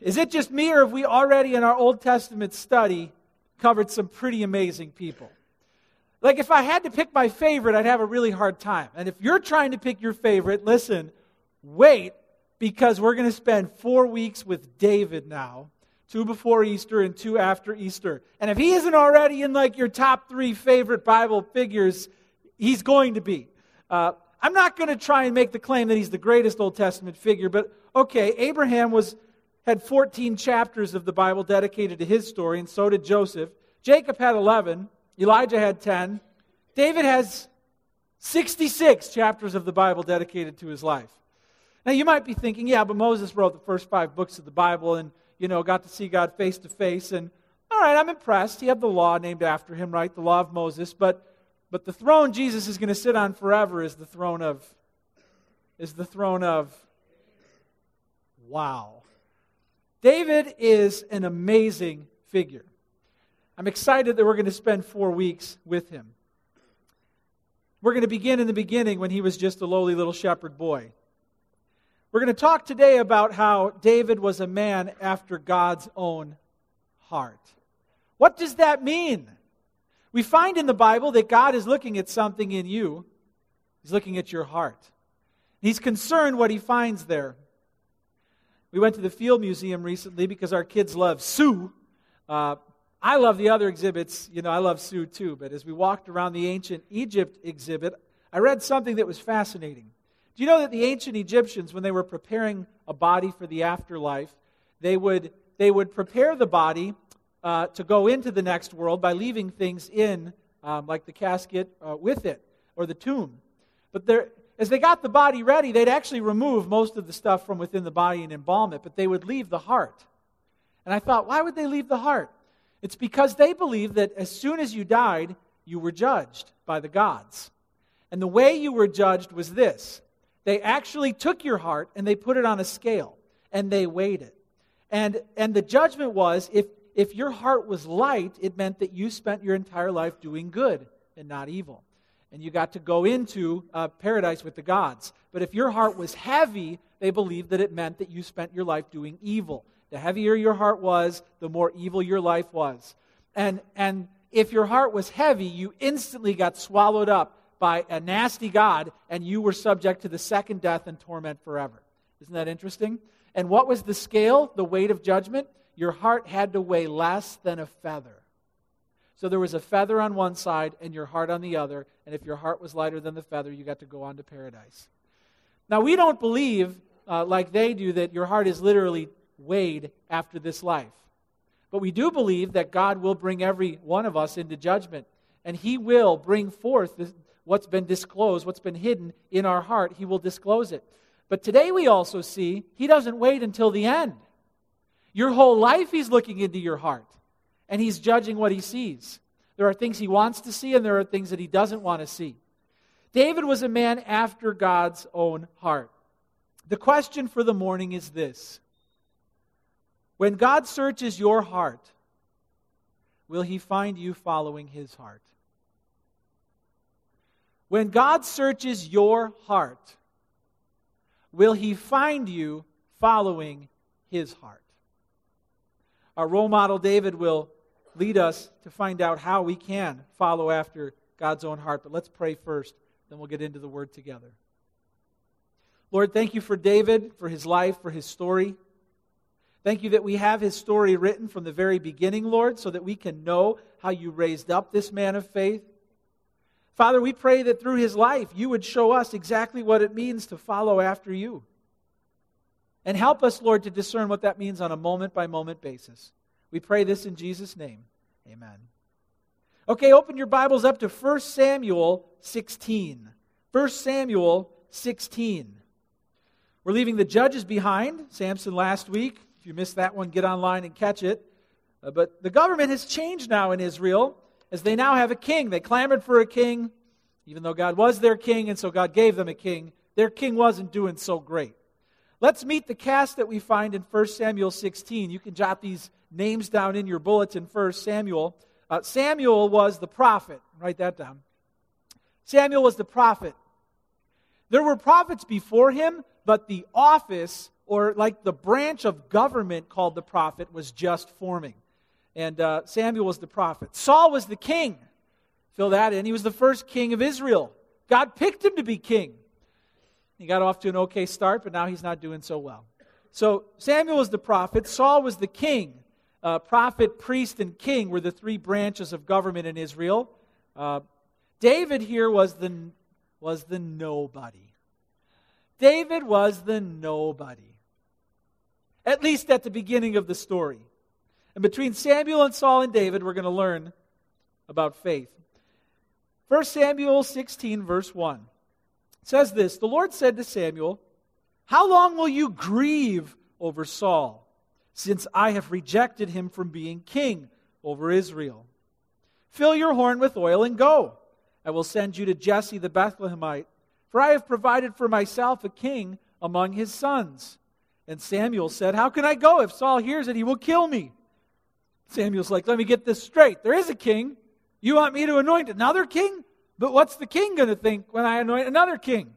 Is it just me, or have we already in our Old Testament study covered some pretty amazing people? Like, if I had to pick my favorite, I'd have a really hard time. And if you're trying to pick your favorite, listen, wait, because we're going to spend four weeks with David now two before Easter and two after Easter. And if he isn't already in like your top three favorite Bible figures, he's going to be. Uh, I'm not going to try and make the claim that he's the greatest Old Testament figure, but okay, Abraham was had 14 chapters of the Bible dedicated to his story, and so did Joseph. Jacob had 11. Elijah had 10. David has 66 chapters of the Bible dedicated to his life. Now, you might be thinking, yeah, but Moses wrote the first five books of the Bible and, you know, got to see God face to face. And, all right, I'm impressed. He had the law named after him, right? The law of Moses. But, but the throne Jesus is going to sit on forever is the throne of, is the throne of, wow. David is an amazing figure. I'm excited that we're going to spend four weeks with him. We're going to begin in the beginning when he was just a lowly little shepherd boy. We're going to talk today about how David was a man after God's own heart. What does that mean? We find in the Bible that God is looking at something in you, He's looking at your heart. He's concerned what He finds there. We went to the Field Museum recently because our kids love Sue. Uh, I love the other exhibits. You know, I love Sue too. But as we walked around the ancient Egypt exhibit, I read something that was fascinating. Do you know that the ancient Egyptians, when they were preparing a body for the afterlife, they would, they would prepare the body uh, to go into the next world by leaving things in, um, like the casket uh, with it, or the tomb. But as they got the body ready, they'd actually remove most of the stuff from within the body and embalm it, but they would leave the heart. And I thought, why would they leave the heart? It's because they believed that as soon as you died, you were judged by the gods. And the way you were judged was this they actually took your heart and they put it on a scale and they weighed it. And, and the judgment was if, if your heart was light, it meant that you spent your entire life doing good and not evil. And you got to go into uh, paradise with the gods. But if your heart was heavy, they believed that it meant that you spent your life doing evil. The heavier your heart was, the more evil your life was. And, and if your heart was heavy, you instantly got swallowed up by a nasty God, and you were subject to the second death and torment forever. Isn't that interesting? And what was the scale, the weight of judgment? Your heart had to weigh less than a feather. So there was a feather on one side and your heart on the other, and if your heart was lighter than the feather, you got to go on to paradise. Now, we don't believe, uh, like they do, that your heart is literally weighed after this life. But we do believe that God will bring every one of us into judgment, and He will bring forth this, what's been disclosed, what's been hidden in our heart, He will disclose it. But today we also see He doesn't wait until the end. Your whole life He's looking into your heart, and He's judging what He sees. There are things He wants to see, and there are things that He doesn't want to see. David was a man after God's own heart. The question for the morning is this When God searches your heart, will He find you following His heart? When God searches your heart, will he find you following his heart? Our role model, David, will lead us to find out how we can follow after God's own heart. But let's pray first, then we'll get into the word together. Lord, thank you for David, for his life, for his story. Thank you that we have his story written from the very beginning, Lord, so that we can know how you raised up this man of faith. Father, we pray that through his life, you would show us exactly what it means to follow after you. And help us, Lord, to discern what that means on a moment by moment basis. We pray this in Jesus' name. Amen. Okay, open your Bibles up to 1 Samuel 16. 1 Samuel 16. We're leaving the judges behind. Samson last week. If you missed that one, get online and catch it. Uh, but the government has changed now in Israel as they now have a king. They clamored for a king, even though God was their king, and so God gave them a king. Their king wasn't doing so great. Let's meet the cast that we find in 1 Samuel 16. You can jot these names down in your bulletin, first Samuel. Uh, Samuel was the prophet. Write that down. Samuel was the prophet. There were prophets before him, but the office or like the branch of government called the prophet, was just forming. And uh, Samuel was the prophet. Saul was the king. Fill that in. He was the first king of Israel. God picked him to be king. He got off to an okay start, but now he's not doing so well. So Samuel was the prophet, Saul was the king. Uh, prophet, priest, and king were the three branches of government in Israel. Uh, David here was the, was the nobody. David was the nobody. At least at the beginning of the story. And between Samuel and Saul and David, we're going to learn about faith. 1 Samuel 16, verse 1 says this The Lord said to Samuel, How long will you grieve over Saul, since I have rejected him from being king over Israel? Fill your horn with oil and go. I will send you to Jesse the Bethlehemite, for I have provided for myself a king among his sons. And Samuel said, How can I go? If Saul hears it, he will kill me. Samuel's like, Let me get this straight. There is a king. You want me to anoint another king? But what's the king going to think when I anoint another king?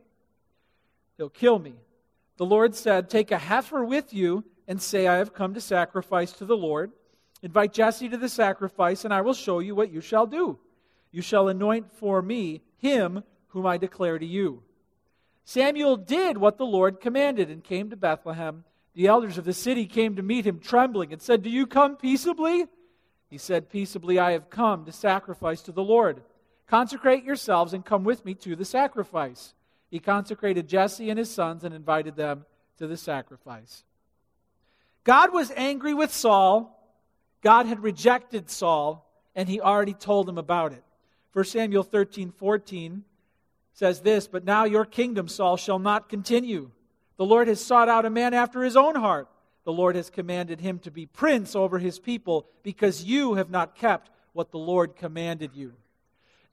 He'll kill me. The Lord said, Take a heifer with you and say, I have come to sacrifice to the Lord. Invite Jesse to the sacrifice, and I will show you what you shall do. You shall anoint for me him whom I declare to you. Samuel did what the Lord commanded and came to Bethlehem. The elders of the city came to meet him trembling and said, Do you come peaceably? He said, Peaceably I have come to sacrifice to the Lord. Consecrate yourselves and come with me to the sacrifice. He consecrated Jesse and his sons and invited them to the sacrifice. God was angry with Saul. God had rejected Saul, and he already told him about it. 1 Samuel 13 14 says this But now your kingdom, Saul, shall not continue. The Lord has sought out a man after his own heart. The Lord has commanded him to be prince over his people because you have not kept what the Lord commanded you.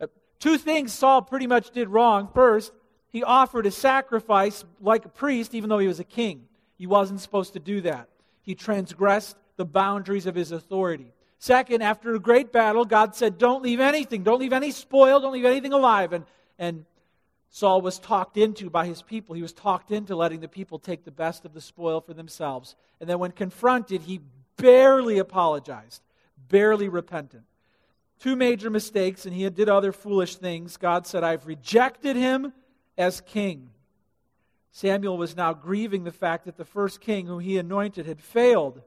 Uh, two things Saul pretty much did wrong. First, he offered a sacrifice like a priest, even though he was a king. He wasn't supposed to do that. He transgressed the boundaries of his authority. Second, after a great battle, God said, Don't leave anything. Don't leave any spoil. Don't leave anything alive. And, and Saul was talked into by his people. He was talked into letting the people take the best of the spoil for themselves. And then when confronted, he barely apologized, barely repentant two major mistakes, and he did other foolish things. God said, I've rejected him as king. Samuel was now grieving the fact that the first king whom he anointed had failed.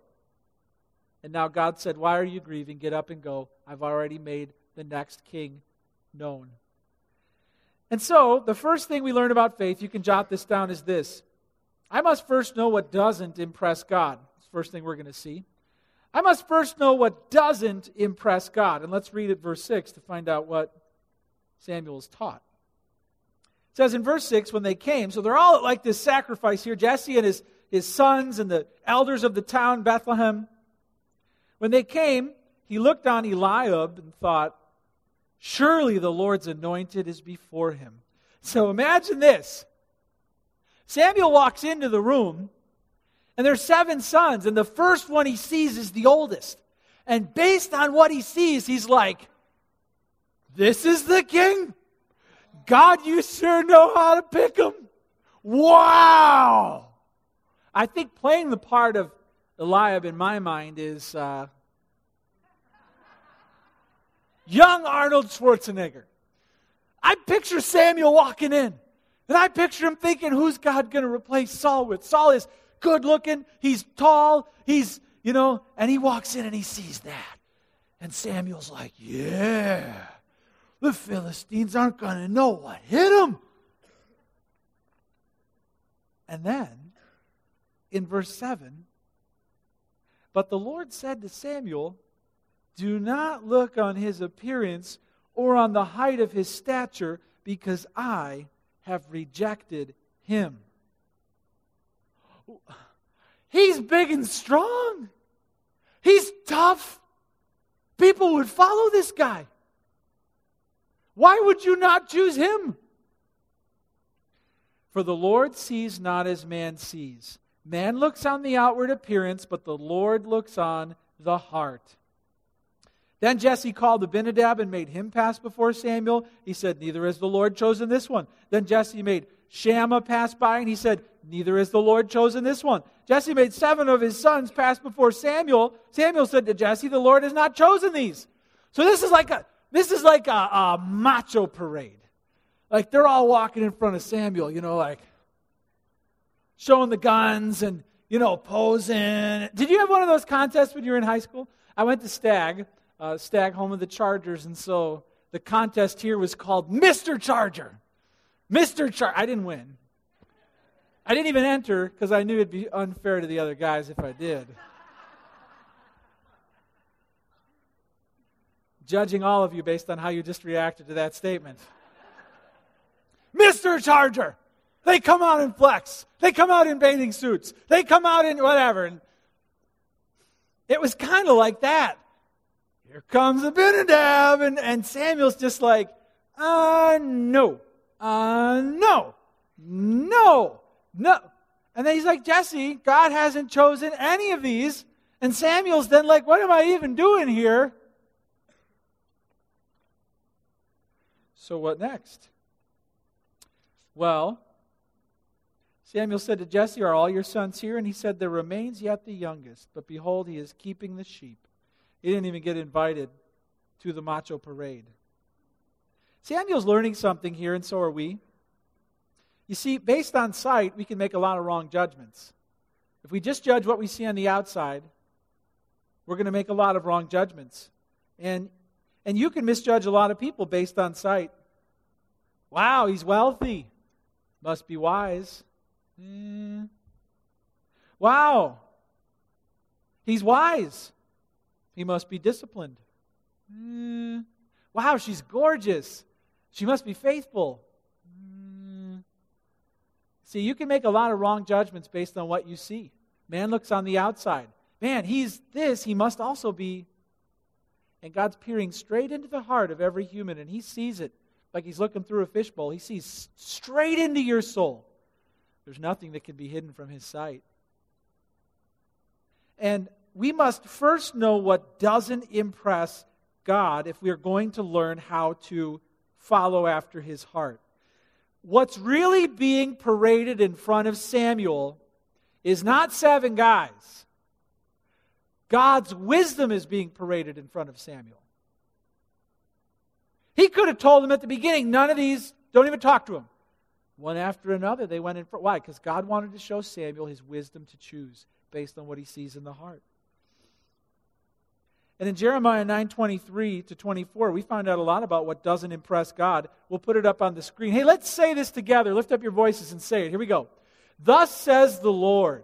And now God said, Why are you grieving? Get up and go. I've already made the next king known. And so, the first thing we learn about faith, you can jot this down, is this I must first know what doesn't impress God. That's the first thing we're going to see. I must first know what doesn't impress God. And let's read at verse 6 to find out what Samuel is taught. It says in verse 6 when they came, so they're all at like this sacrifice here Jesse and his, his sons and the elders of the town, Bethlehem. When they came, he looked on Eliab and thought, Surely the Lord's anointed is before him. So imagine this Samuel walks into the room and there's seven sons, and the first one he sees is the oldest. And based on what he sees, he's like, This is the king? God, you sure know how to pick him. Wow! I think playing the part of Eliab in my mind is uh, young Arnold Schwarzenegger. I picture Samuel walking in, and I picture him thinking, who's God going to replace Saul with? Saul is good looking, he's tall, he's, you know, and he walks in and he sees that. And Samuel's like, yeah, the Philistines aren't going to know what hit them. And then, in verse 7, but the Lord said to Samuel, Do not look on his appearance or on the height of his stature, because I have rejected him. He's big and strong. He's tough. People would follow this guy. Why would you not choose him? For the Lord sees not as man sees. Man looks on the outward appearance, but the Lord looks on the heart. Then Jesse called Abinadab and made him pass before Samuel. He said, Neither has the Lord chosen this one. Then Jesse made Shammah pass by, and he said, Neither has the Lord chosen this one. Jesse made seven of his sons pass before Samuel. Samuel said to Jesse, The Lord has not chosen these. So this is like a this is like a, a macho parade. Like they're all walking in front of Samuel, you know, like showing the guns and you know posing. Did you have one of those contests when you were in high school? I went to Stagg, uh, Stagg, home of the Chargers, and so the contest here was called Mr. Charger. Mr. Charger. I didn't win. I didn't even enter because I knew it'd be unfair to the other guys if I did. Judging all of you based on how you just reacted to that statement. Mr. Charger! They come out in flex. They come out in bathing suits. They come out in whatever. And it was kind of like that. Here comes Abinadab, and, and Samuel's just like, uh, no, uh, no, no, no. And then he's like, Jesse, God hasn't chosen any of these. And Samuel's then like, what am I even doing here? So what next? Well, Samuel said to Jesse, Are all your sons here? And he said, There remains yet the youngest, but behold, he is keeping the sheep. He didn't even get invited to the macho parade. Samuel's learning something here, and so are we. You see, based on sight, we can make a lot of wrong judgments. If we just judge what we see on the outside, we're going to make a lot of wrong judgments. And, and you can misjudge a lot of people based on sight. Wow, he's wealthy. Must be wise. Mm. Wow. He's wise. He must be disciplined. Mm. Wow, she's gorgeous. She must be faithful. Mm. See, you can make a lot of wrong judgments based on what you see. Man looks on the outside. Man, he's this, he must also be. And God's peering straight into the heart of every human, and he sees it like he's looking through a fishbowl. He sees straight into your soul. There's nothing that can be hidden from his sight. And we must first know what doesn't impress God if we are going to learn how to follow after his heart. What's really being paraded in front of Samuel is not seven guys. God's wisdom is being paraded in front of Samuel. He could have told him at the beginning, none of these, don't even talk to him. One after another, they went in front. why? Because God wanted to show Samuel his wisdom to choose based on what he sees in the heart. And in Jeremiah 9:23 to 24, we find out a lot about what doesn't impress God. We'll put it up on the screen. Hey, let's say this together. Lift up your voices and say it. Here we go. Thus says the Lord,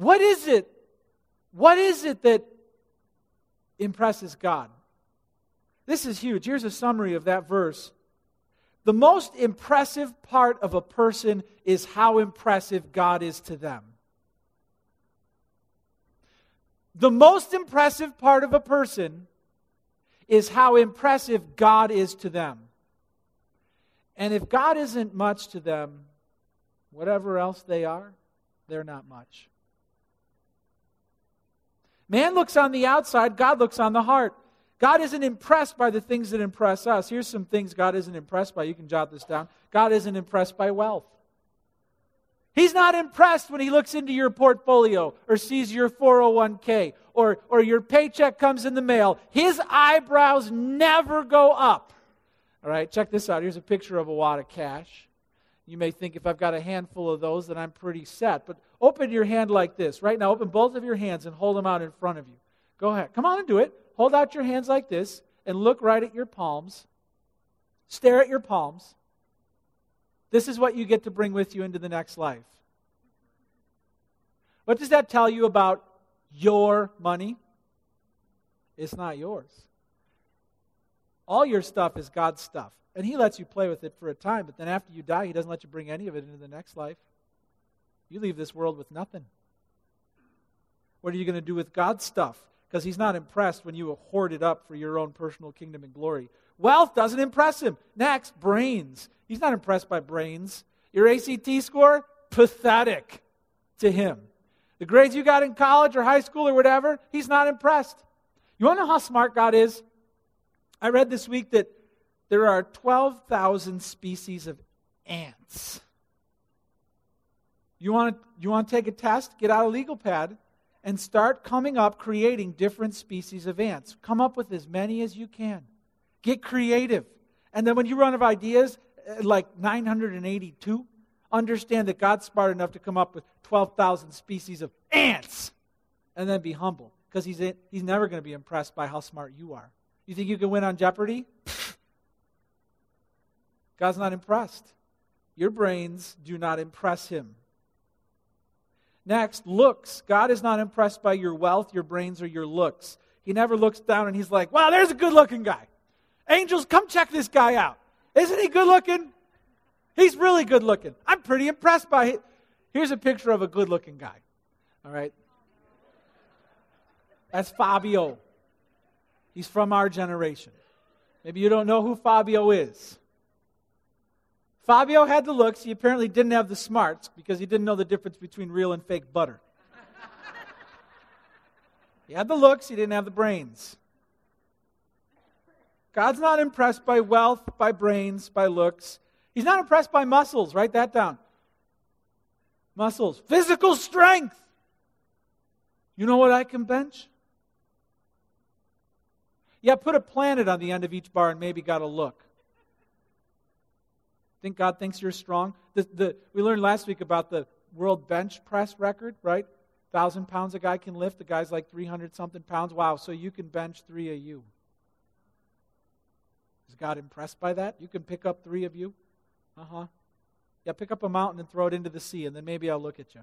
what is it? What is it that impresses God? This is huge. Here's a summary of that verse the most impressive part of a person is how impressive God is to them. The most impressive part of a person is how impressive God is to them. And if God isn't much to them, whatever else they are, they're not much. Man looks on the outside, God looks on the heart. God isn't impressed by the things that impress us. Here's some things God isn't impressed by. You can jot this down. God isn't impressed by wealth. He's not impressed when he looks into your portfolio or sees your 401k or, or your paycheck comes in the mail. His eyebrows never go up. All right, check this out. Here's a picture of a wad of cash. You may think if I've got a handful of those, then I'm pretty set. But open your hand like this. Right now, open both of your hands and hold them out in front of you. Go ahead. Come on and do it. Hold out your hands like this and look right at your palms. Stare at your palms. This is what you get to bring with you into the next life. What does that tell you about your money? It's not yours. All your stuff is God's stuff. And He lets you play with it for a time, but then after you die, He doesn't let you bring any of it into the next life. you leave this world with nothing. What are you going to do with God's stuff? Because He's not impressed when you hoard it up for your own personal kingdom and glory. Wealth doesn't impress Him. Next, brains. He's not impressed by brains. Your ACT score? Pathetic to Him. The grades you got in college or high school or whatever, He's not impressed. You want to know how smart God is? I read this week that there are 12,000 species of ants. You want, to, you want to take a test? Get out a legal pad and start coming up creating different species of ants. Come up with as many as you can. Get creative. And then when you run out of ideas, uh, like 982, understand that God's smart enough to come up with 12,000 species of ants. And then be humble because he's, he's never going to be impressed by how smart you are. You think you can win on Jeopardy? God's not impressed. Your brains do not impress him. Next, looks. God is not impressed by your wealth, your brains, or your looks. He never looks down and he's like, wow, there's a good looking guy. Angels, come check this guy out. Isn't he good looking? He's really good looking. I'm pretty impressed by it. Here's a picture of a good looking guy. All right? That's Fabio. He's from our generation. Maybe you don't know who Fabio is. Fabio had the looks. He apparently didn't have the smarts because he didn't know the difference between real and fake butter. he had the looks, he didn't have the brains. God's not impressed by wealth, by brains, by looks. He's not impressed by muscles. Write that down. Muscles. Physical strength. You know what I can bench? Yeah, put a planet on the end of each bar and maybe got a look. Think God thinks you're strong? The, the, we learned last week about the world bench press record, right? Thousand pounds a guy can lift. The guy's like 300 something pounds. Wow, so you can bench three of you. Is God impressed by that? You can pick up three of you? Uh huh. Yeah, pick up a mountain and throw it into the sea, and then maybe I'll look at you.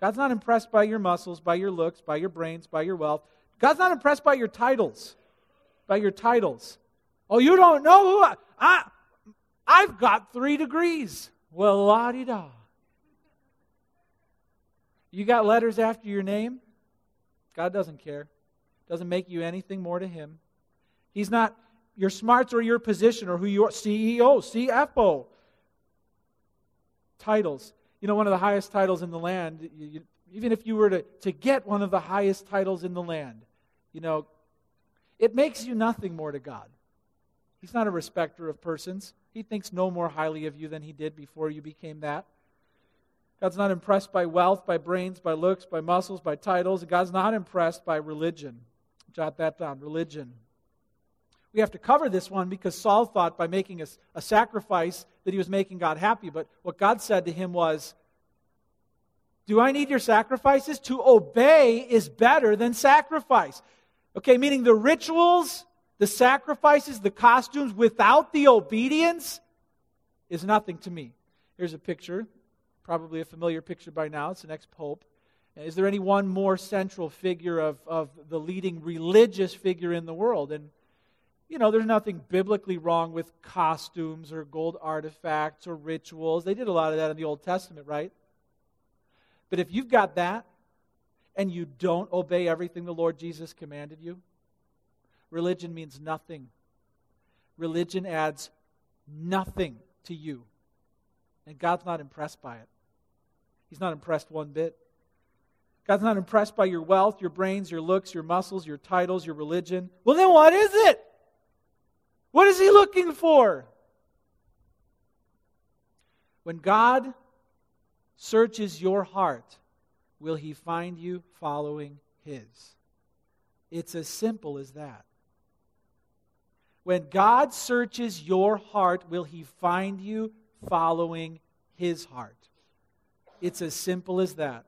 God's not impressed by your muscles, by your looks, by your brains, by your wealth. God's not impressed by your titles by your titles. Oh, you don't know who I, I I've got three degrees. Well, la di da. You got letters after your name? God doesn't care. Doesn't make you anything more to Him. He's not your smarts or your position or who you are. CEO, CFO. Titles. You know, one of the highest titles in the land, you, you, even if you were to, to get one of the highest titles in the land, you know, it makes you nothing more to God. He's not a respecter of persons. He thinks no more highly of you than he did before you became that. God's not impressed by wealth, by brains, by looks, by muscles, by titles. God's not impressed by religion. Jot that down religion. We have to cover this one because Saul thought by making a, a sacrifice that he was making God happy. But what God said to him was, Do I need your sacrifices? To obey is better than sacrifice. Okay, meaning the rituals, the sacrifices, the costumes without the obedience is nothing to me. Here's a picture, probably a familiar picture by now. It's an ex pope. Is there any one more central figure of, of the leading religious figure in the world? And, you know, there's nothing biblically wrong with costumes or gold artifacts or rituals. They did a lot of that in the Old Testament, right? But if you've got that, and you don't obey everything the Lord Jesus commanded you, religion means nothing. Religion adds nothing to you. And God's not impressed by it. He's not impressed one bit. God's not impressed by your wealth, your brains, your looks, your muscles, your titles, your religion. Well, then what is it? What is He looking for? When God searches your heart, will he find you following his. It's as simple as that. When God searches your heart, will he find you following his heart? It's as simple as that.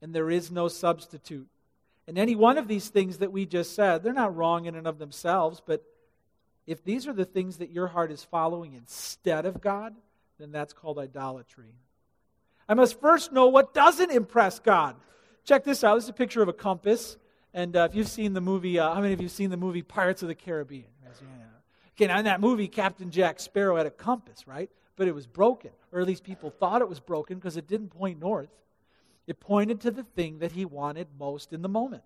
And there is no substitute. And any one of these things that we just said, they're not wrong in and of themselves, but if these are the things that your heart is following instead of God, then that's called idolatry. I must first know what doesn't impress God. Check this out. This is a picture of a compass. And uh, if you've seen the movie, uh, how many of you have seen the movie Pirates of the Caribbean? Uh, okay, now in that movie, Captain Jack Sparrow had a compass, right? But it was broken, or at least people thought it was broken because it didn't point north. It pointed to the thing that he wanted most in the moment.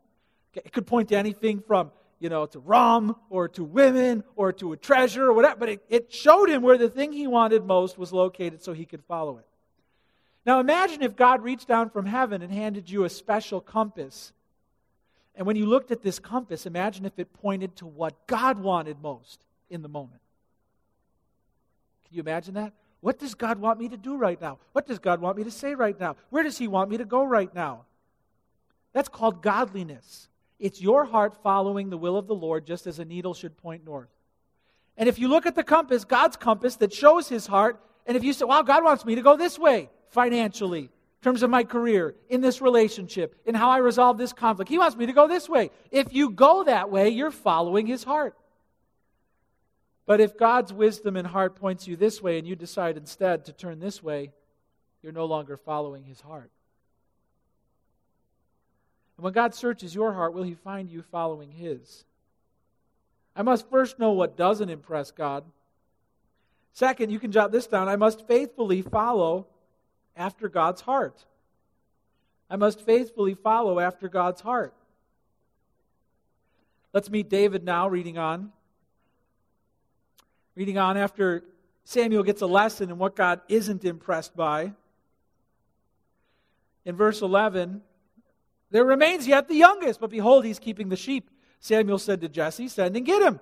It could point to anything from, you know, to rum or to women or to a treasure or whatever, but it, it showed him where the thing he wanted most was located so he could follow it. Now imagine if God reached down from heaven and handed you a special compass. And when you looked at this compass, imagine if it pointed to what God wanted most in the moment. Can you imagine that? What does God want me to do right now? What does God want me to say right now? Where does He want me to go right now? That's called godliness. It's your heart following the will of the Lord just as a needle should point north. And if you look at the compass, God's compass that shows His heart, and if you say, wow, God wants me to go this way financially, terms of my career, in this relationship, in how I resolve this conflict, He wants me to go this way. If you go that way, you're following His heart. But if God's wisdom and heart points you this way and you decide instead to turn this way, you're no longer following his heart. And when God searches your heart, will he find you following his? I must first know what doesn't impress God. Second, you can jot this down I must faithfully follow after God's heart. I must faithfully follow after God's heart. Let's meet David now, reading on. Reading on after Samuel gets a lesson in what God isn't impressed by. In verse 11, there remains yet the youngest, but behold, he's keeping the sheep. Samuel said to Jesse, Send and get him,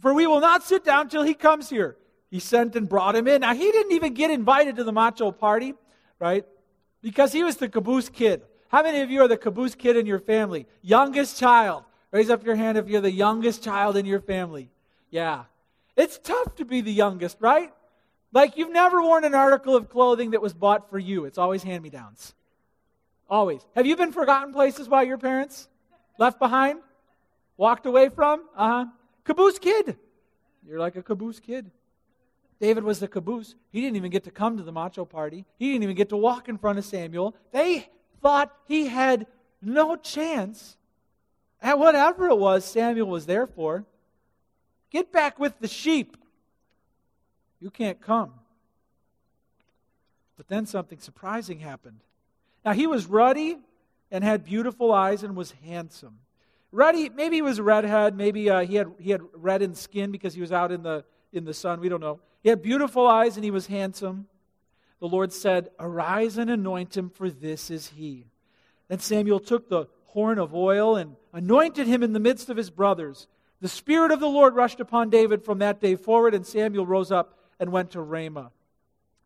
for we will not sit down till he comes here. He sent and brought him in. Now, he didn't even get invited to the macho party, right? Because he was the caboose kid. How many of you are the caboose kid in your family? Youngest child. Raise up your hand if you're the youngest child in your family. Yeah, it's tough to be the youngest, right? Like you've never worn an article of clothing that was bought for you. It's always hand me downs. Always. Have you been forgotten places by your parents? Left behind? Walked away from? Uh huh. Caboose kid. You're like a caboose kid. David was the caboose. He didn't even get to come to the macho party. He didn't even get to walk in front of Samuel. They thought he had no chance at whatever it was Samuel was there for. Get back with the sheep. You can't come. But then something surprising happened. Now, he was ruddy and had beautiful eyes and was handsome. Ruddy, maybe he was a redhead. Maybe uh, he, had, he had reddened skin because he was out in the, in the sun. We don't know. He had beautiful eyes and he was handsome. The Lord said, Arise and anoint him, for this is he. Then Samuel took the horn of oil and anointed him in the midst of his brothers. The Spirit of the Lord rushed upon David from that day forward, and Samuel rose up and went to Ramah.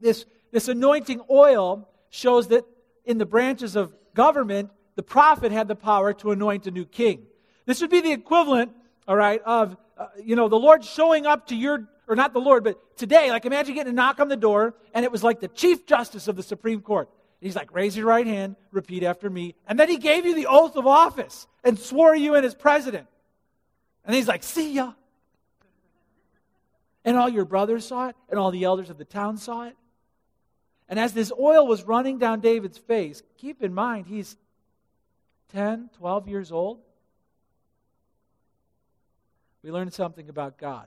This, this anointing oil shows that in the branches of government, the prophet had the power to anoint a new king. This would be the equivalent, all right, of, uh, you know, the Lord showing up to your, or not the Lord, but today, like imagine getting a knock on the door, and it was like the Chief Justice of the Supreme Court. He's like, raise your right hand, repeat after me. And then he gave you the oath of office and swore you in as president. And he's like, See ya. And all your brothers saw it, and all the elders of the town saw it. And as this oil was running down David's face, keep in mind, he's 10, 12 years old. We learned something about God.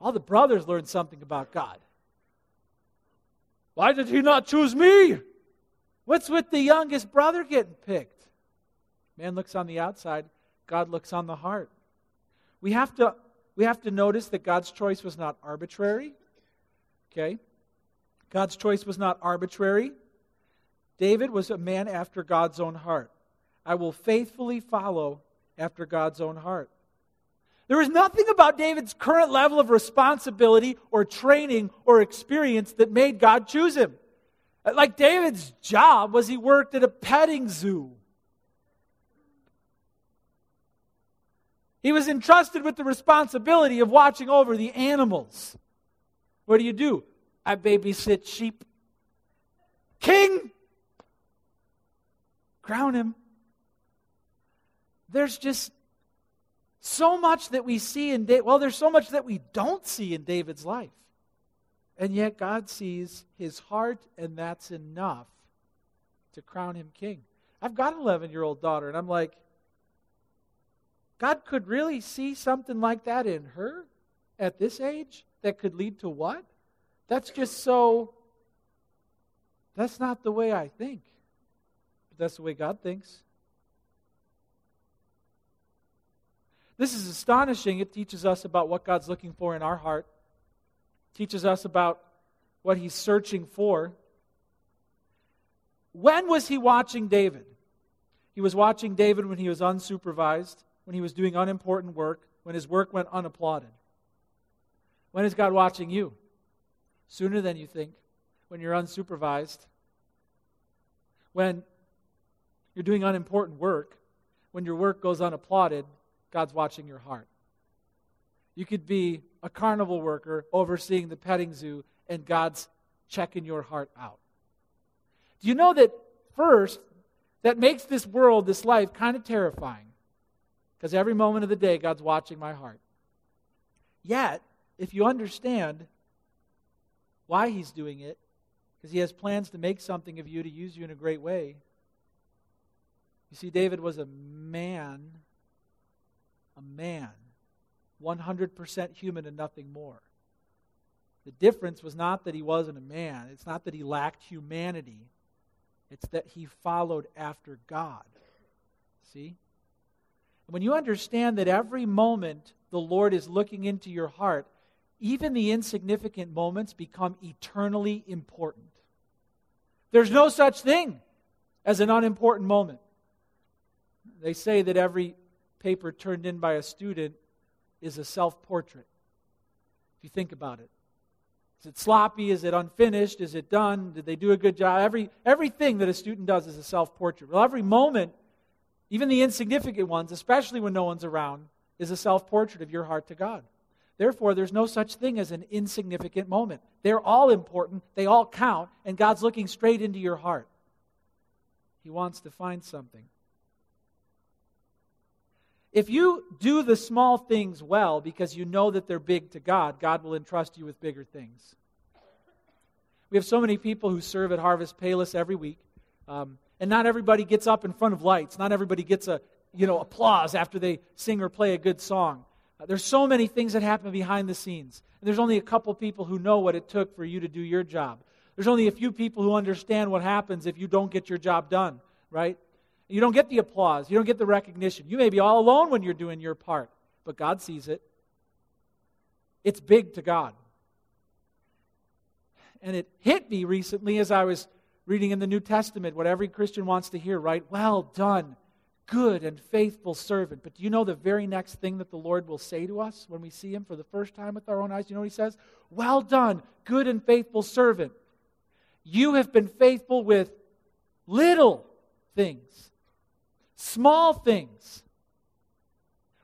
All the brothers learned something about God. Why did he not choose me? What's with the youngest brother getting picked? Man looks on the outside. God looks on the heart. We have to, we have to notice that God's choice was not arbitrary. Okay? God's choice was not arbitrary. David was a man after God's own heart. I will faithfully follow after God's own heart. There is nothing about David's current level of responsibility or training or experience that made God choose him. Like David's job was he worked at a petting zoo. He was entrusted with the responsibility of watching over the animals. What do you do? I babysit sheep. King! Crown him. There's just so much that we see in David. Well, there's so much that we don't see in David's life. And yet God sees his heart, and that's enough to crown him king. I've got an 11 year old daughter, and I'm like, God could really see something like that in her at this age that could lead to what? That's just so That's not the way I think. But that's the way God thinks. This is astonishing. It teaches us about what God's looking for in our heart, it teaches us about what He's searching for. When was He watching David? He was watching David when he was unsupervised, when he was doing unimportant work, when his work went unapplauded. When is God watching you? Sooner than you think, when you're unsupervised, when you're doing unimportant work, when your work goes unapplauded, God's watching your heart. You could be a carnival worker overseeing the petting zoo, and God's checking your heart out. Do you know that first, that makes this world, this life, kind of terrifying? Because every moment of the day, God's watching my heart. Yet, if you understand why He's doing it, because He has plans to make something of you, to use you in a great way. You see, David was a man a man, 100% human and nothing more. The difference was not that he wasn't a man, it's not that he lacked humanity, it's that he followed after God. See? When you understand that every moment the Lord is looking into your heart, even the insignificant moments become eternally important. There's no such thing as an unimportant moment. They say that every paper turned in by a student is a self portrait. If you think about it, is it sloppy? Is it unfinished? Is it done? Did they do a good job? Every, everything that a student does is a self portrait. Well, every moment, even the insignificant ones, especially when no one's around, is a self portrait of your heart to God. Therefore, there's no such thing as an insignificant moment. They're all important, they all count, and God's looking straight into your heart. He wants to find something. If you do the small things well because you know that they're big to God, God will entrust you with bigger things. We have so many people who serve at Harvest Palos every week, um, and not everybody gets up in front of lights. Not everybody gets a you know applause after they sing or play a good song. Uh, there's so many things that happen behind the scenes, and there's only a couple people who know what it took for you to do your job. There's only a few people who understand what happens if you don't get your job done, right? You don't get the applause. You don't get the recognition. You may be all alone when you're doing your part, but God sees it. It's big to God. And it hit me recently as I was reading in the New Testament what every Christian wants to hear, right? Well done, good and faithful servant. But do you know the very next thing that the Lord will say to us when we see him for the first time with our own eyes? You know what he says? Well done, good and faithful servant. You have been faithful with little things small things.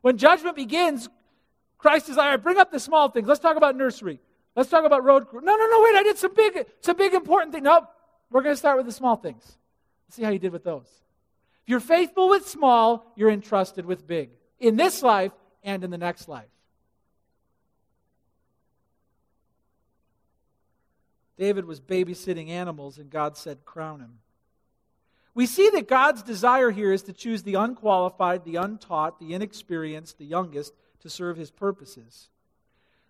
When judgment begins, Christ is like, bring up the small things. Let's talk about nursery. Let's talk about road crew. No, no, no, wait, I did some big, some big important thing. Nope, we're going to start with the small things. Let's see how you did with those. If you're faithful with small, you're entrusted with big in this life and in the next life. David was babysitting animals, and God said, Crown him. We see that God's desire here is to choose the unqualified, the untaught, the inexperienced, the youngest to serve his purposes.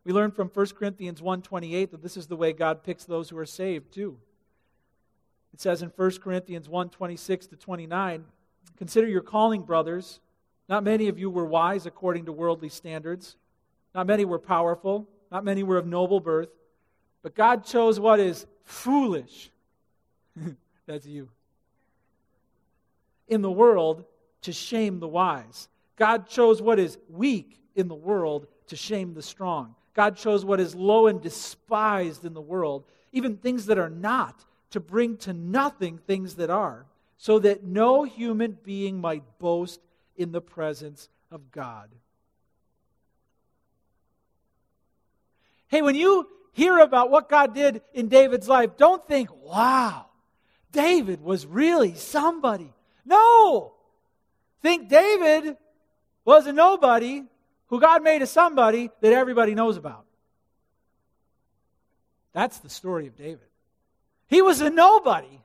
We learn from 1 Corinthians 1:28 that this is the way God picks those who are saved too. It says in 1 Corinthians 1:26 to 29, "Consider your calling, brothers. Not many of you were wise according to worldly standards. Not many were powerful, not many were of noble birth, but God chose what is foolish." That's you in the world to shame the wise. God chose what is weak in the world to shame the strong. God chose what is low and despised in the world, even things that are not, to bring to nothing things that are, so that no human being might boast in the presence of God. Hey, when you hear about what God did in David's life, don't think, wow, David was really somebody. No! Think David was a nobody who God made a somebody that everybody knows about. That's the story of David. He was a nobody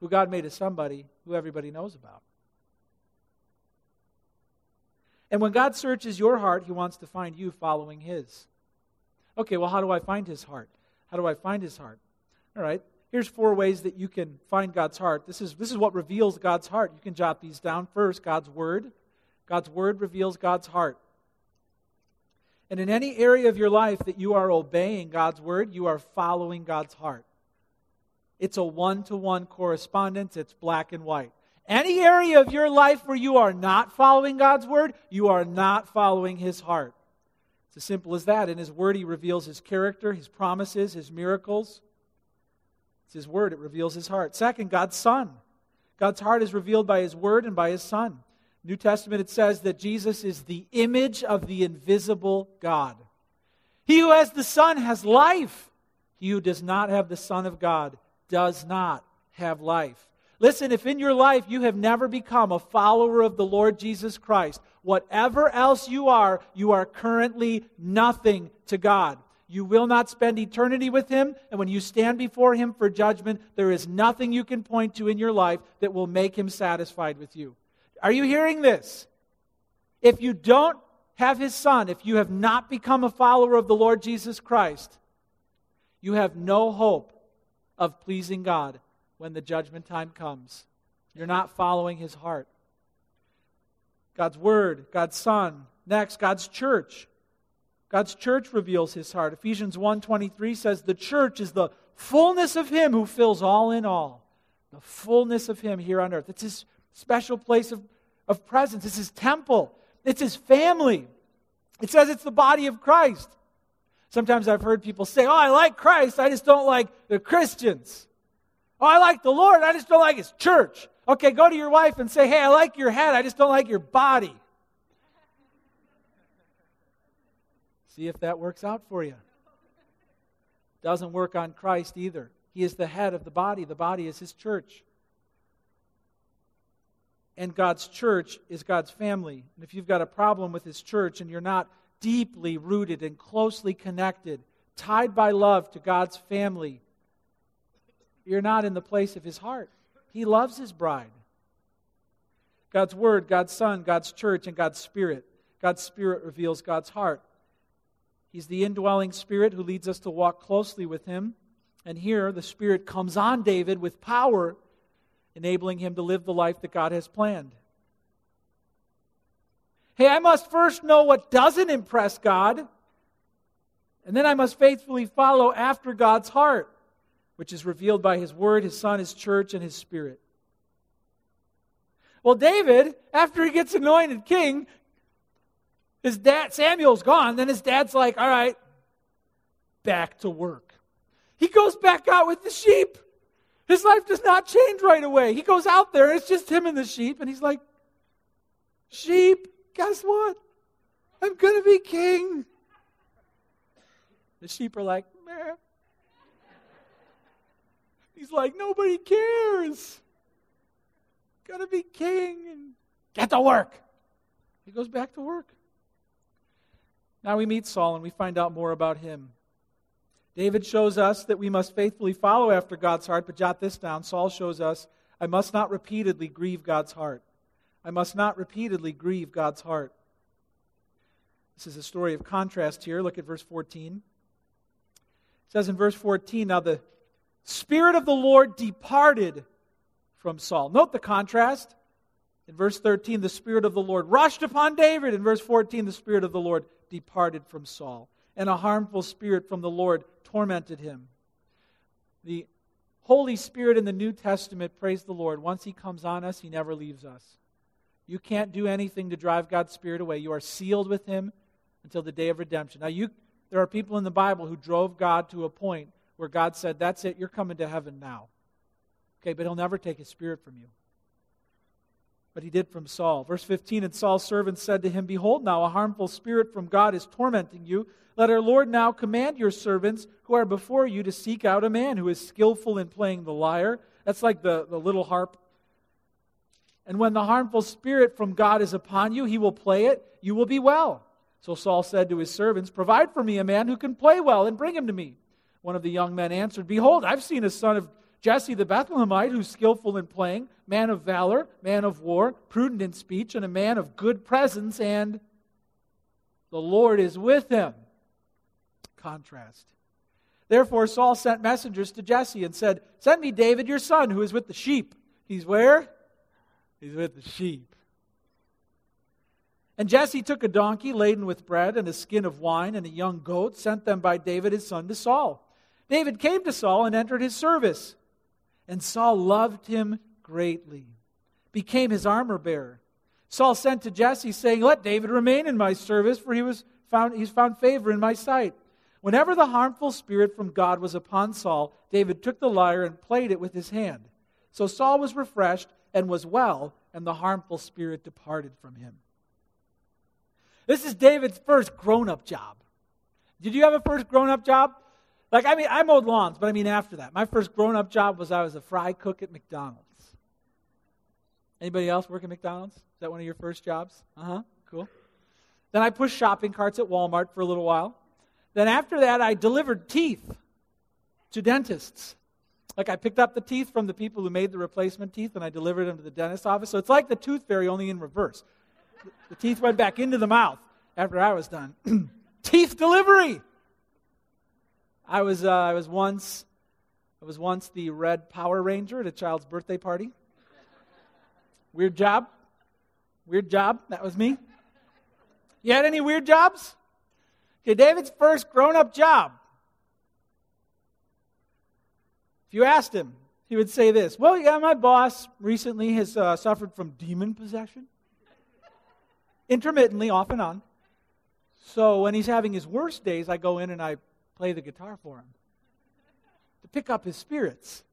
who God made a somebody who everybody knows about. And when God searches your heart, He wants to find you following His. Okay, well, how do I find His heart? How do I find His heart? All right, Here's four ways that you can find God's heart. This is, this is what reveals God's heart. You can jot these down. First, God's Word. God's Word reveals God's heart. And in any area of your life that you are obeying God's Word, you are following God's heart. It's a one to one correspondence, it's black and white. Any area of your life where you are not following God's Word, you are not following His heart. It's as simple as that. In His Word, He reveals His character, His promises, His miracles. It's His Word, it reveals His heart. Second, God's Son. God's heart is revealed by His Word and by His Son. New Testament, it says that Jesus is the image of the invisible God. He who has the Son has life. He who does not have the Son of God does not have life. Listen, if in your life you have never become a follower of the Lord Jesus Christ, whatever else you are, you are currently nothing to God. You will not spend eternity with him, and when you stand before him for judgment, there is nothing you can point to in your life that will make him satisfied with you. Are you hearing this? If you don't have his son, if you have not become a follower of the Lord Jesus Christ, you have no hope of pleasing God when the judgment time comes. You're not following his heart. God's word, God's son, next God's church. God's church reveals his heart. Ephesians 1:23 says the church is the fullness of him who fills all in all. The fullness of him here on earth. It's his special place of, of presence. It's his temple. It's his family. It says it's the body of Christ. Sometimes I've heard people say, Oh, I like Christ, I just don't like the Christians. Oh, I like the Lord, I just don't like his church. Okay, go to your wife and say, Hey, I like your head, I just don't like your body. See if that works out for you. Doesn't work on Christ either. He is the head of the body, the body is his church. And God's church is God's family. And if you've got a problem with his church and you're not deeply rooted and closely connected, tied by love to God's family, you're not in the place of his heart. He loves his bride. God's Word, God's Son, God's church, and God's Spirit. God's Spirit reveals God's heart. He's the indwelling Spirit who leads us to walk closely with Him. And here, the Spirit comes on David with power, enabling him to live the life that God has planned. Hey, I must first know what doesn't impress God, and then I must faithfully follow after God's heart, which is revealed by His Word, His Son, His church, and His Spirit. Well, David, after he gets anointed king, his dad, Samuel's gone. Then his dad's like, all right, back to work. He goes back out with the sheep. His life does not change right away. He goes out there, and it's just him and the sheep, and he's like, Sheep, guess what? I'm going to be king. The sheep are like, Meh. He's like, Nobody cares. Gonna be king and get to work. He goes back to work. Now we meet Saul and we find out more about him. David shows us that we must faithfully follow after God's heart, but jot this down. Saul shows us I must not repeatedly grieve God's heart. I must not repeatedly grieve God's heart. This is a story of contrast here. Look at verse 14. It says in verse 14 Now the Spirit of the Lord departed from Saul. Note the contrast. In verse 13, the Spirit of the Lord rushed upon David. In verse 14, the Spirit of the Lord departed from Saul, and a harmful spirit from the Lord tormented him. The Holy Spirit in the New Testament, praise the Lord, once He comes on us, He never leaves us. You can't do anything to drive God's Spirit away. You are sealed with Him until the day of redemption. Now, you, there are people in the Bible who drove God to a point where God said, That's it, you're coming to heaven now. Okay, but He'll never take His Spirit from you but he did from Saul. Verse 15 And Saul's servants said to him, Behold, now a harmful spirit from God is tormenting you. Let our Lord now command your servants who are before you to seek out a man who is skillful in playing the lyre. That's like the, the little harp. And when the harmful spirit from God is upon you, he will play it, you will be well. So Saul said to his servants, Provide for me a man who can play well and bring him to me. One of the young men answered, Behold, I've seen a son of Jesse the Bethlehemite, who's skillful in playing, man of valor, man of war, prudent in speech, and a man of good presence, and the Lord is with him. Contrast. Therefore, Saul sent messengers to Jesse and said, Send me David, your son, who is with the sheep. He's where? He's with the sheep. And Jesse took a donkey laden with bread and a skin of wine and a young goat, sent them by David his son to Saul. David came to Saul and entered his service. And Saul loved him greatly, became his armor bearer. Saul sent to Jesse, saying, Let David remain in my service, for he was found, he's found favor in my sight. Whenever the harmful spirit from God was upon Saul, David took the lyre and played it with his hand. So Saul was refreshed and was well, and the harmful spirit departed from him. This is David's first grown up job. Did you have a first grown up job? Like, I mean, I mowed lawns, but I mean after that. My first grown up job was I was a fry cook at McDonald's. Anybody else work at McDonald's? Is that one of your first jobs? Uh huh. Cool. Then I pushed shopping carts at Walmart for a little while. Then after that, I delivered teeth to dentists. Like I picked up the teeth from the people who made the replacement teeth and I delivered them to the dentist's office. So it's like the tooth fairy, only in reverse. The teeth went back into the mouth after I was done. teeth delivery. I was, uh, I was once, I was once the red Power Ranger at a child's birthday party. Weird job. Weird job. That was me. You had any weird jobs? Okay, David's first grown up job. If you asked him, he would say this Well, yeah, my boss recently has uh, suffered from demon possession intermittently, off and on. So when he's having his worst days, I go in and I play the guitar for him to pick up his spirits.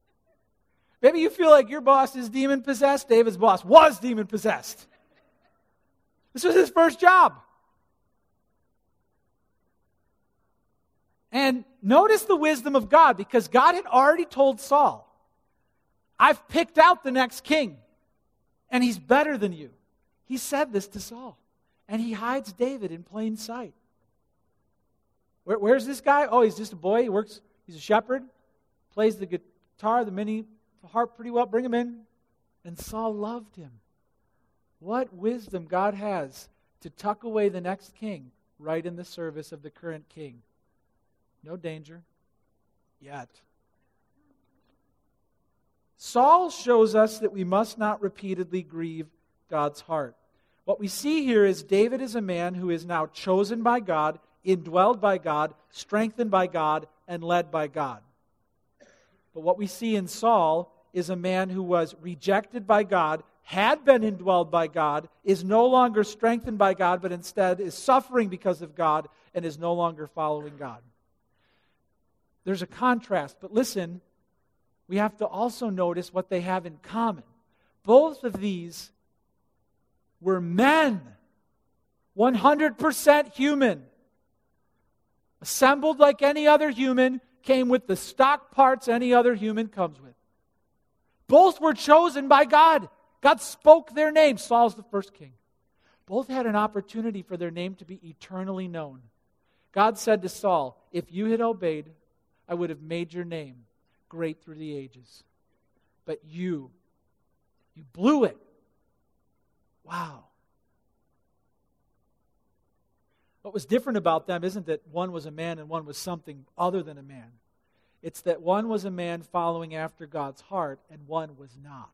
Maybe you feel like your boss is demon possessed. David's boss was demon possessed. This was his first job. And notice the wisdom of God because God had already told Saul, I've picked out the next king, and he's better than you. He said this to Saul and he hides David in plain sight. Where, where's this guy? Oh, he's just a boy. He works, he's a shepherd, plays the guitar, the mini harp pretty well. Bring him in. And Saul loved him. What wisdom God has to tuck away the next king right in the service of the current king. No danger yet. Saul shows us that we must not repeatedly grieve God's heart. What we see here is David is a man who is now chosen by God, indwelled by God, strengthened by God, and led by God. But what we see in Saul is a man who was rejected by God, had been indwelled by God, is no longer strengthened by God, but instead is suffering because of God and is no longer following God. There's a contrast, but listen, we have to also notice what they have in common. Both of these were men, 100% human. Assembled like any other human, came with the stock parts any other human comes with. Both were chosen by God. God spoke their name. Saul's the first king. Both had an opportunity for their name to be eternally known. God said to Saul, If you had obeyed, I would have made your name great through the ages. But you, you blew it. Wow. What was different about them isn't that one was a man and one was something other than a man. It's that one was a man following after God's heart and one was not.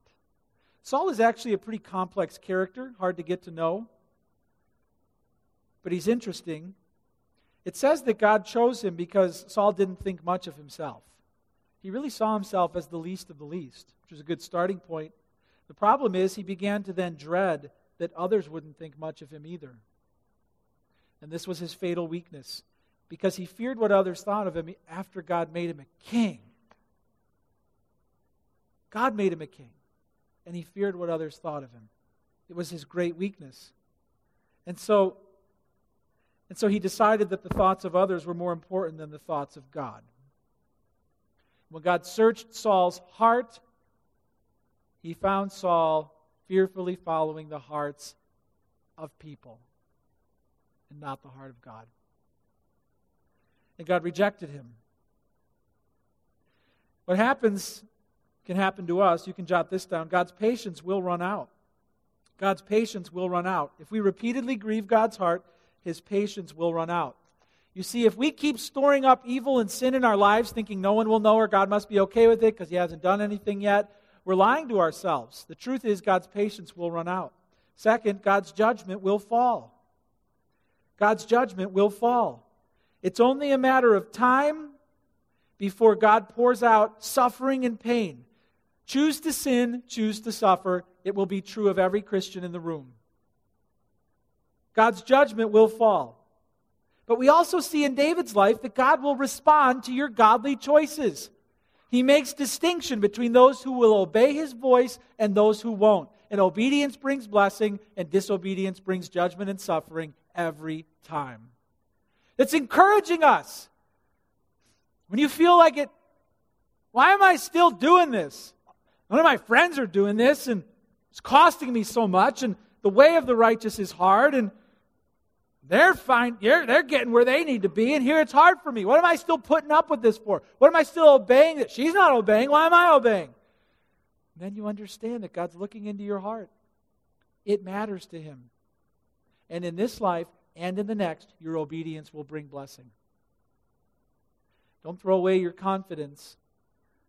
Saul is actually a pretty complex character, hard to get to know, but he's interesting. It says that God chose him because Saul didn't think much of himself. He really saw himself as the least of the least, which was a good starting point. The problem is he began to then dread that others wouldn't think much of him either. And this was his fatal weakness because he feared what others thought of him after God made him a king. God made him a king, and he feared what others thought of him. It was his great weakness. And so and so he decided that the thoughts of others were more important than the thoughts of God. When God searched Saul's heart, he found Saul fearfully following the hearts of people and not the heart of God. And God rejected him. What happens can happen to us. You can jot this down. God's patience will run out. God's patience will run out. If we repeatedly grieve God's heart, his patience will run out. You see, if we keep storing up evil and sin in our lives, thinking no one will know or God must be okay with it because he hasn't done anything yet, we're lying to ourselves. The truth is, God's patience will run out. Second, God's judgment will fall. God's judgment will fall. It's only a matter of time before God pours out suffering and pain. Choose to sin, choose to suffer. It will be true of every Christian in the room. God's judgment will fall. But we also see in David's life that God will respond to your godly choices. He makes distinction between those who will obey his voice and those who won't. And obedience brings blessing, and disobedience brings judgment and suffering every time. It's encouraging us. When you feel like it, why am I still doing this? None of my friends are doing this, and it's costing me so much, and the way of the righteous is hard, and they're fine. They're, they're getting where they need to be, and here it's hard for me. What am I still putting up with this for? What am I still obeying that she's not obeying? Why am I obeying? And then you understand that God's looking into your heart. It matters to Him. And in this life and in the next, your obedience will bring blessing. Don't throw away your confidence.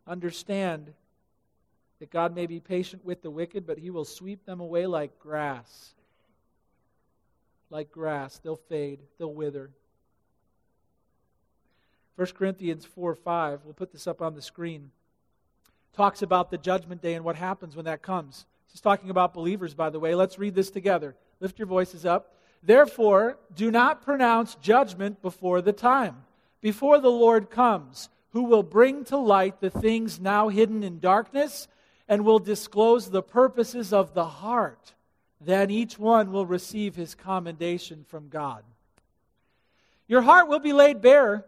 Understand that God may be patient with the wicked, but He will sweep them away like grass like grass. They'll fade, they'll wither. 1 Corinthians 4 5, we'll put this up on the screen, talks about the judgment day and what happens when that comes. This is talking about believers, by the way. Let's read this together. Lift your voices up. Therefore, do not pronounce judgment before the time, before the Lord comes, who will bring to light the things now hidden in darkness and will disclose the purposes of the heart then each one will receive his commendation from God. Your heart will be laid bare.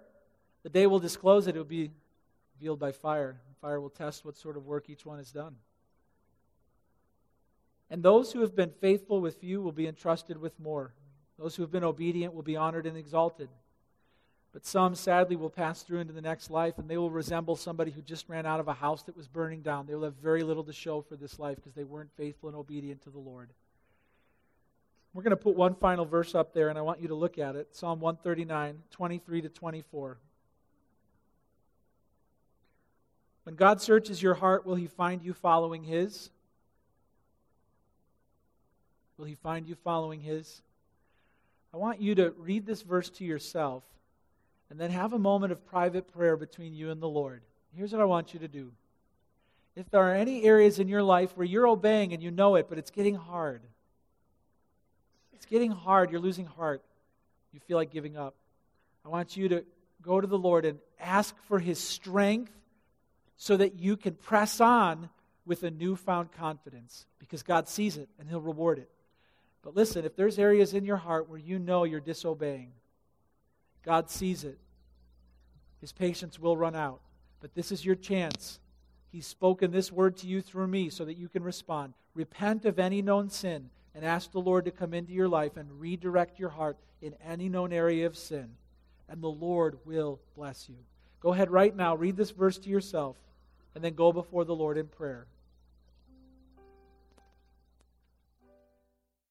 The day will disclose it. It will be revealed by fire. Fire will test what sort of work each one has done. And those who have been faithful with few will be entrusted with more. Those who have been obedient will be honored and exalted. But some, sadly, will pass through into the next life, and they will resemble somebody who just ran out of a house that was burning down. They will have very little to show for this life because they weren't faithful and obedient to the Lord. We're going to put one final verse up there, and I want you to look at it Psalm 139, 23 to 24. When God searches your heart, will he find you following his? Will he find you following his? I want you to read this verse to yourself and then have a moment of private prayer between you and the Lord. Here's what I want you to do. If there are any areas in your life where you're obeying and you know it, but it's getting hard, it's getting hard. You're losing heart. You feel like giving up. I want you to go to the Lord and ask for His strength so that you can press on with a newfound confidence because God sees it and He'll reward it. But listen, if there's areas in your heart where you know you're disobeying, God sees it. His patience will run out. But this is your chance. He's spoken this word to you through me so that you can respond. Repent of any known sin and ask the Lord to come into your life and redirect your heart in any known area of sin, and the Lord will bless you. Go ahead right now, read this verse to yourself, and then go before the Lord in prayer.